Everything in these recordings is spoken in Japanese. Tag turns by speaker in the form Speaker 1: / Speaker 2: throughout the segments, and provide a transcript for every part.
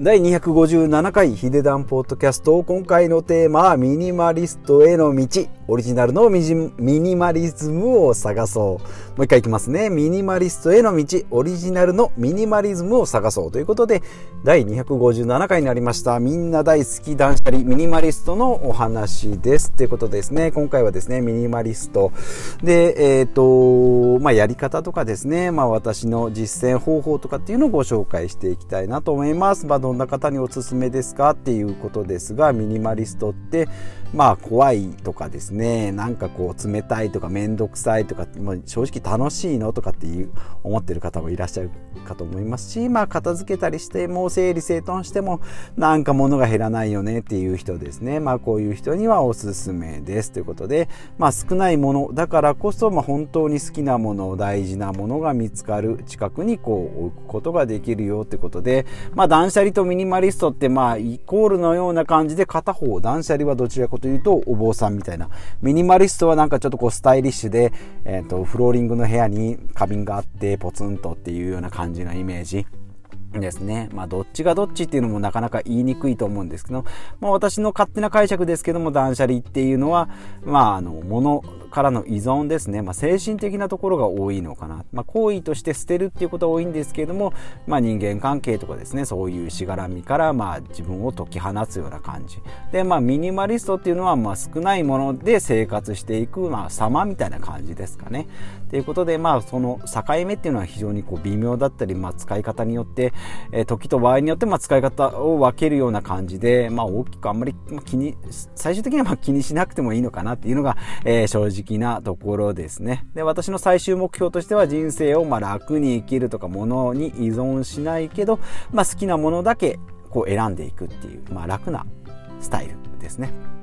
Speaker 1: 第257回ヒデダンポッドキャスト今回のテーマはミニマリストへの道。オリジナルのミニマリズムを探そう。もう一回いきますね。ミニマリストへの道。オリジナルのミニマリズムを探そう。ということで第257回になりました。みんな大好き断捨離ミニマリストのお話です。ということですね。今回はですねミニマリスト。でえっ、ー、とまあやり方とかですね。まあ私の実践方法とかっていうのをご紹介していきたいなと思います。まあどんな方におすすめですかっていうことですがミニマリストってまあ怖いとかですね。なんかこう冷たいとか面倒くさいとかもう正直楽しいのとかっていう思ってる方もいらっしゃるかと思いますしまあ片付けたりしても整理整頓してもなんか物が減らないよねっていう人ですね。まあこういう人にはおすすめですということでまあ少ないものだからこそまあ本当に好きなもの大事なものが見つかる近くにこう置くことができるよってことでまあ断捨離とミニマリストってまあイコールのような感じで片方断捨離はどちらかと言うとお坊さんみたいな。ミニマリストはなんかちょっとこうスタイリッシュで、えー、とフローリングの部屋に花瓶があってポツンとっていうような感じのイメージ。ですね。まあ、どっちがどっちっていうのもなかなか言いにくいと思うんですけど、まあ、私の勝手な解釈ですけども、断捨離っていうのは、まあ、あの、物からの依存ですね。まあ、精神的なところが多いのかな。まあ、行為として捨てるっていうことは多いんですけれども、まあ、人間関係とかですね、そういうしがらみから、まあ、自分を解き放つような感じ。で、まあ、ミニマリストっていうのは、まあ、少ないもので生活していく、まあ、様みたいな感じですかね。ということで、まあ、その境目っていうのは非常にこう微妙だったり、まあ、使い方によって、え、時と場合によってま使い方を分けるような感じで、まあ、大きくあんまり気に最終的にはま気にしなくてもいいのかなっていうのが、えー、正直なところですねで私の最終目標としては人生をま楽に生きるとかものに依存しないけど、まあ、好きなものだけこう選んでいくっていう、まあ、楽なスタイルですね。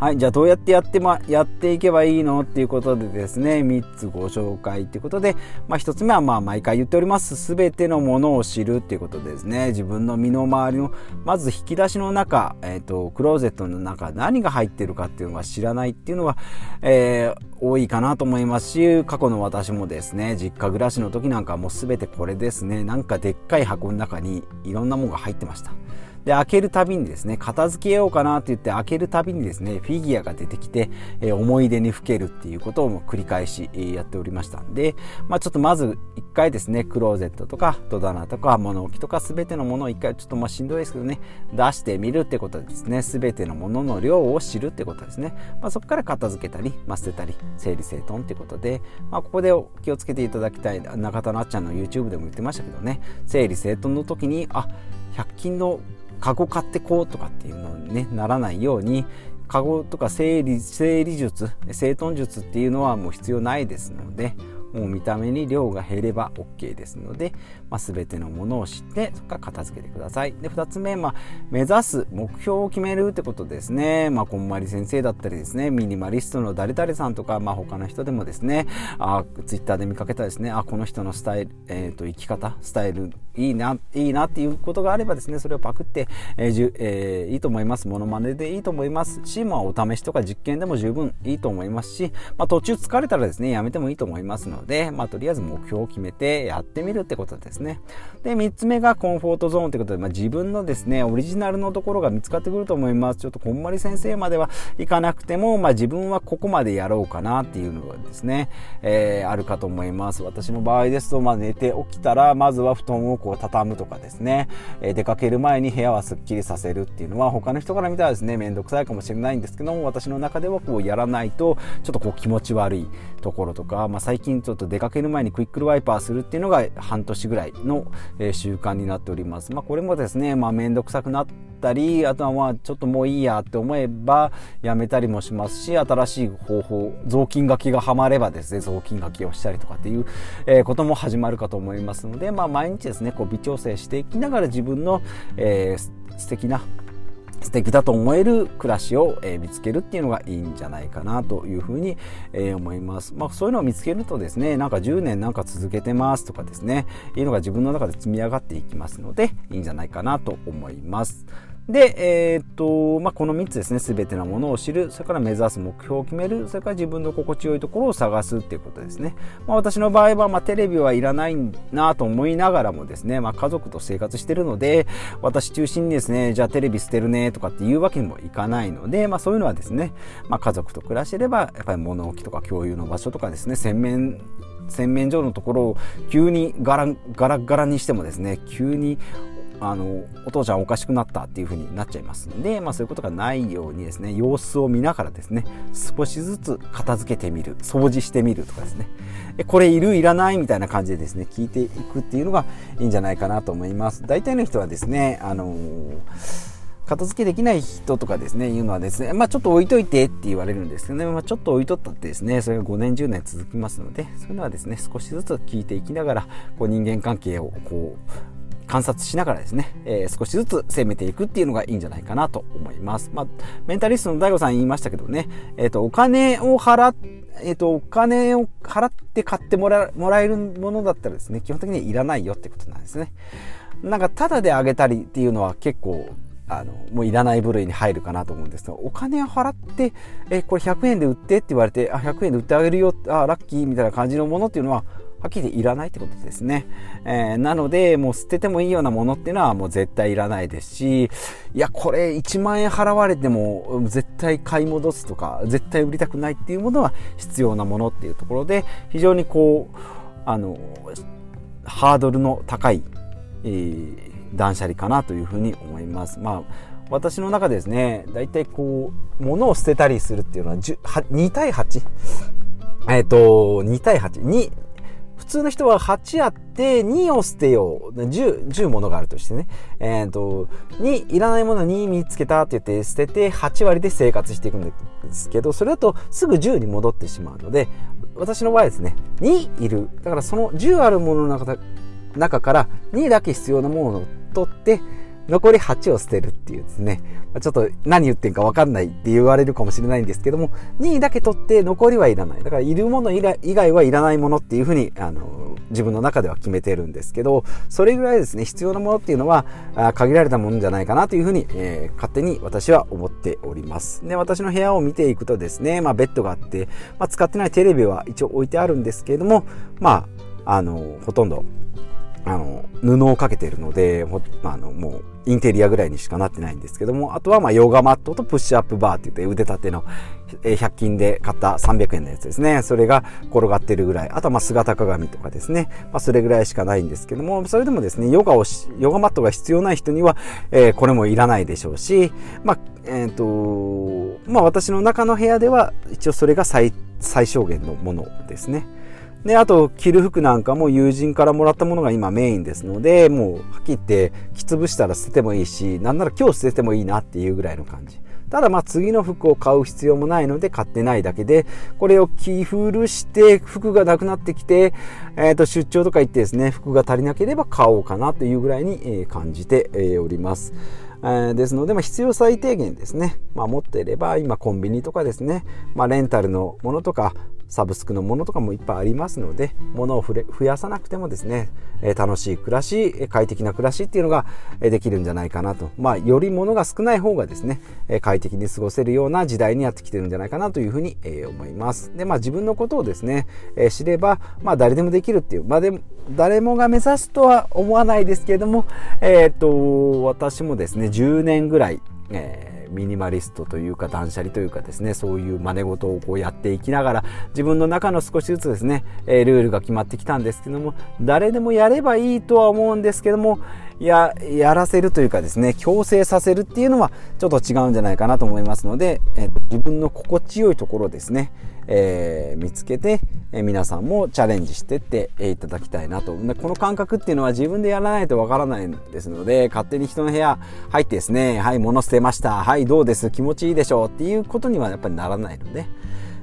Speaker 1: はい、じゃあどうやってやって、ま、やっていけばいいのっていうことでですね、3つご紹介ということで、まあ、1つ目はまあ毎回言っております、すべてのものを知るっていうことですね。自分の身の回りの、まず引き出しの中、えっ、ー、と、クローゼットの中、何が入ってるかっていうのは知らないっていうのが、えー、多いかなと思いますし、過去の私もですね、実家暮らしの時なんかもうすべてこれですね、なんかでっかい箱の中にいろんなものが入ってました。で、開けるたびにですね、片付けようかなって言って開けるたびにですね、フィギュアが出てきて、え、思い出にふけるっていうことをも繰り返し、やっておりましたんで、まあちょっとまず一回ですね、クローゼットとか戸棚とか物置とか全てのものを一回ちょっとまあしんどいですけどね、出してみるってことですね、全てのものの量を知るってことですね。まあそこから片付けたり、まあ、捨てたり、整理整頓ってことで、まあここで気をつけていただきたい、中田のあっちゃんの YouTube でも言ってましたけどね、整理整頓の時に、あ、100均のカゴ買ってこうとかっていうのに、ね、ならないようにカゴとか整理整理術整頓術っていうのはもう必要ないですのでもう見た目に量が減れば OK ですので、まあ、全てのものを知ってそこから片付けてください。で2つ目、まあ、目指す目標を決めるってことですね、まあ、こんまり先生だったりですねミニマリストの誰々さんとか、まあ、他の人でもですねあツイッターで見かけたですねあこの人のスタイル、えーと、生き方スタイルいいないいなっていうことがあればですねそれをパクって、えーじゅえー、いいと思います。モノマネでいいと思います。し、まあ、お試しとか実験でも十分いいと思いますし、まあ、途中疲れたらですねやめてもいいと思いますのでので、まあ、とりあえず目標を決めてやってみるってことですね。で、3つ目がコンフォートゾーンってことで、まあ、自分のですね、オリジナルのところが見つかってくると思います。ちょっとこんまり先生まではいかなくても、まあ、自分はここまでやろうかなっていうのがですね、えー、あるかと思います。私の場合ですと、まあ、寝て起きたら、まずは布団をこう畳むとかですね、えー、出かける前に部屋はすっきりさせるっていうのは、他の人から見たらですね、めんどくさいかもしれないんですけども、私の中ではこうやらないと、ちょっとこう気持ち悪いところとか、まあ、最近ちょっと出かける前にクイックルワイパーするっていうのが半年ぐらいの、え習慣になっております。まあ、これもですね、まあ、めんどくさくなったり、あとはまあ、ちょっともういいやって思えばやめたりもしますし、新しい方法、雑巾書きがはまればですね、雑巾書きをしたりとかっていう、えことも始まるかと思いますので、まあ、毎日ですね、こう微調整していきながら自分の、えー、素敵な素敵だと思える暮らしを、え、見つけるっていうのがいいんじゃないかなというふうに、え、思います。まあそういうのを見つけるとですね、なんか10年なんか続けてますとかですね、いうのが自分の中で積み上がっていきますので、いいんじゃないかなと思います。で、えー、っと、まあ、この3つですね、すべてのものを知る、それから目指す目標を決める、それから自分の心地よいところを探すっていうことですね。まあ、私の場合は、まあ、テレビはいらないなと思いながらもですね、まあ、家族と生活してるので、私中心にですね、じゃあテレビ捨てるねとかっていうわけにもいかないので、まあ、そういうのはですね、まあ、家族と暮らしてれば、やっぱり物置とか共有の場所とかですね、洗面洗面所のところを急にガラガラガラにしてもですね急にあのお父ちゃんおかしくなったっていう風になっちゃいますので、まあ、そういうことがないようにですね様子を見ながらですね少しずつ片付けてみる掃除してみるとかですね。これいるいらないみたいな感じでですね聞いていくっていうのがいいんじゃないかなと思います。大体の人はですねあの片付けできない人とかですね、いうのはですね、まあちょっと置いといてって言われるんですけどね、まあちょっと置いとったってですね、それが5年10年続きますので、そういうのはですね、少しずつ聞いていきながら、こう人間関係をこう、観察しながらですね、えー、少しずつ攻めていくっていうのがいいんじゃないかなと思います。まあ、メンタリストの DAIGO さん言いましたけどね、えっ、ー、と、お金を払っえっ、ー、と、お金を払って買ってもらもらえるものだったらですね、基本的にはいらないよってことなんですね。なんか、タダであげたりっていうのは結構、あの、もういらない部類に入るかなと思うんですが、お金を払って、え、これ100円で売ってって言われて、あ、100円で売ってあげるよ、あ、ラッキーみたいな感じのものっていうのは、はっきりいらないってことですね。えー、なので、もう捨ててもいいようなものっていうのはもう絶対いらないですし、いや、これ1万円払われても絶対買い戻すとか、絶対売りたくないっていうものは必要なものっていうところで、非常にこう、あの、ハードルの高い、えー、断捨離かなというふうに思います。まあ私の中でですね、だいたいこう、物を捨てたりするっていうのは2対 8? えっ、ー、と、2対8。2、普通の人は8あって2を捨てよう。10、10ものがあるとしてね。えっ、と、2、いらないもの2見つけたって言って捨てて8割で生活していくんですけど、それだとすぐ10に戻ってしまうので、私の場合ですね、2いる。だからその10あるものの中から2だけ必要なものを取って、残り8を捨てるっていうですね、ちょっと何言ってんか分かんないって言われるかもしれないんですけども、2位だけ取って残りはいらない。だからいるもの以外はいらないものっていうふうに、あの、自分の中では決めてるんですけど、それぐらいですね、必要なものっていうのは、限られたものじゃないかなというふうに、えー、勝手に私は思っております。で、私の部屋を見ていくとですね、まあベッドがあって、まあ使ってないテレビは一応置いてあるんですけれども、まあ、あの、ほとんどあの布をかけてるのであのもうインテリアぐらいにしかなってないんですけどもあとはまヨガマットとプッシュアップバーって言って腕立ての100均で買った300円のやつですね。それが転がってるぐらい。あとはま姿鏡とかですね、まあ、それぐらいしかないんですけどもそれでもですねヨガをヨガマットが必要ない人には、えー、これもいらないでしょうしまあえっ、ー、とまあ私の中の部屋では一応それが最小限のものですね。で、あと、着る服なんかも友人からもらったものが今メインですので、もう、はっきり言って、着潰したら捨ててもいいし、なんなら今日捨ててもいいなっていうぐらいの感じ。ただまあ次の服を買う必要もないので買ってないだけで、これを着古して服がなくなってきて、えっ、と出張とか行ってですね、服が足りなければ買おうかなというぐらいに感じております。えですので、まあ、必要最低限ですね、まあ、持っていれば今コンビニとかですね、まあ、レンタルのものとかサブスクのものとかもいっぱいありますので物を増やさなくてもですね、え楽しい暮らし快適な暮らしっていうのができるんじゃないかなと。まあより物が少ない方がですね快適に過ごせるような時代にやってきてるんじゃないかなというふうに思います。でまあ自分のことをですねえ知ればまあ誰でもできるっていうまあでも誰もが目指すとは思わないですけれどもえっ、と私もですね10年ぐらい、えーミニマリストというか断捨離というかですねそういう真似事をこうやっていきながら自分の中の少しずつですね、えルールが決まってきたんですけども誰でもやればいいとは思うんですけどもややらせるというかですね強制させるっていうのはちょっと違うんじゃないかなと思いますので、え自分の心地よいところですねえー、見つけて、えー、皆さんもチャレンジしてっていただきたいなと。この感覚っていうのは自分でやらないとわからないですので、勝手に人の部屋入ってですね、はい、物捨てました。はい、どうです気持ちいいでしょうっていうことにはやっぱりならないので、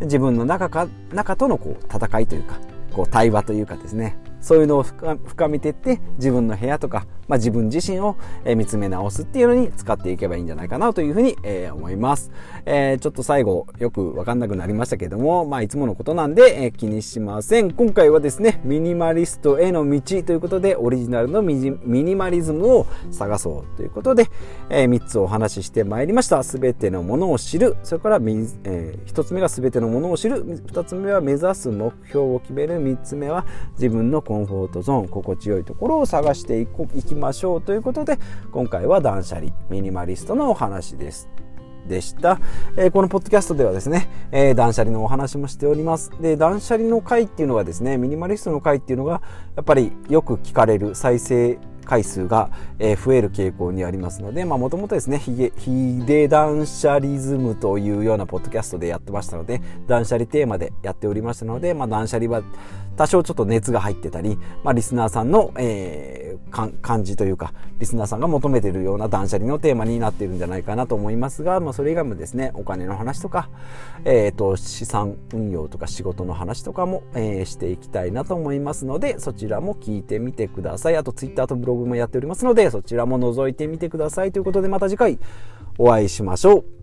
Speaker 1: 自分の中か、中とのこう戦いというか、こう対話というかですね、そういうのを深めていって自分の部屋とかまあ、自分自身を、え見つめ直すっていうのに使っていけばいいんじゃないかなというふうに、え思います。えー、ちょっと最後よくわかんなくなりましたけども、まあ、いつものことなんで、え気にしません。今回はですね、ミニマリストへの道ということで、オリジナルのミニマリズムを探そうということで、え、3つお話ししてまいりました。すべてのものを知る。それから、え、1つ目がすべてのものを知る。2つ目は目指す目標を決める。3つ目は自分のコンフォートゾーン、心地よいところを探していこいきましょうということで、今回は断捨離、ミニマリストのお話です。でした、えー、このポッドキャストではですね、えー、断捨離のお話もしておりますで断捨離の回っていうのはですねミニマリストの回っていうのがやっぱりよく聞かれる再生回数が、増える傾向にありますのでもともとですねヒデ断捨リズムというようなポッドキャストでやってましたので断捨離テーマでやっておりましたので、まあ、断捨離は多少ちょっと熱が入ってたり、まあ、リスナーさんの、えー、感じというかリスナーさんが求めているような断捨離のテーマになっているんじゃないかなと思いますが、まあ、それ以外もですねお金の話とか、えーと、資産運用とか仕事の話とかも、えー、していきたいなと思いますのでそちらも聞いてみてください。あとツイッターとブロログもやっておりますのでそちらも覗いてみてくださいということでまた次回お会いしましょう。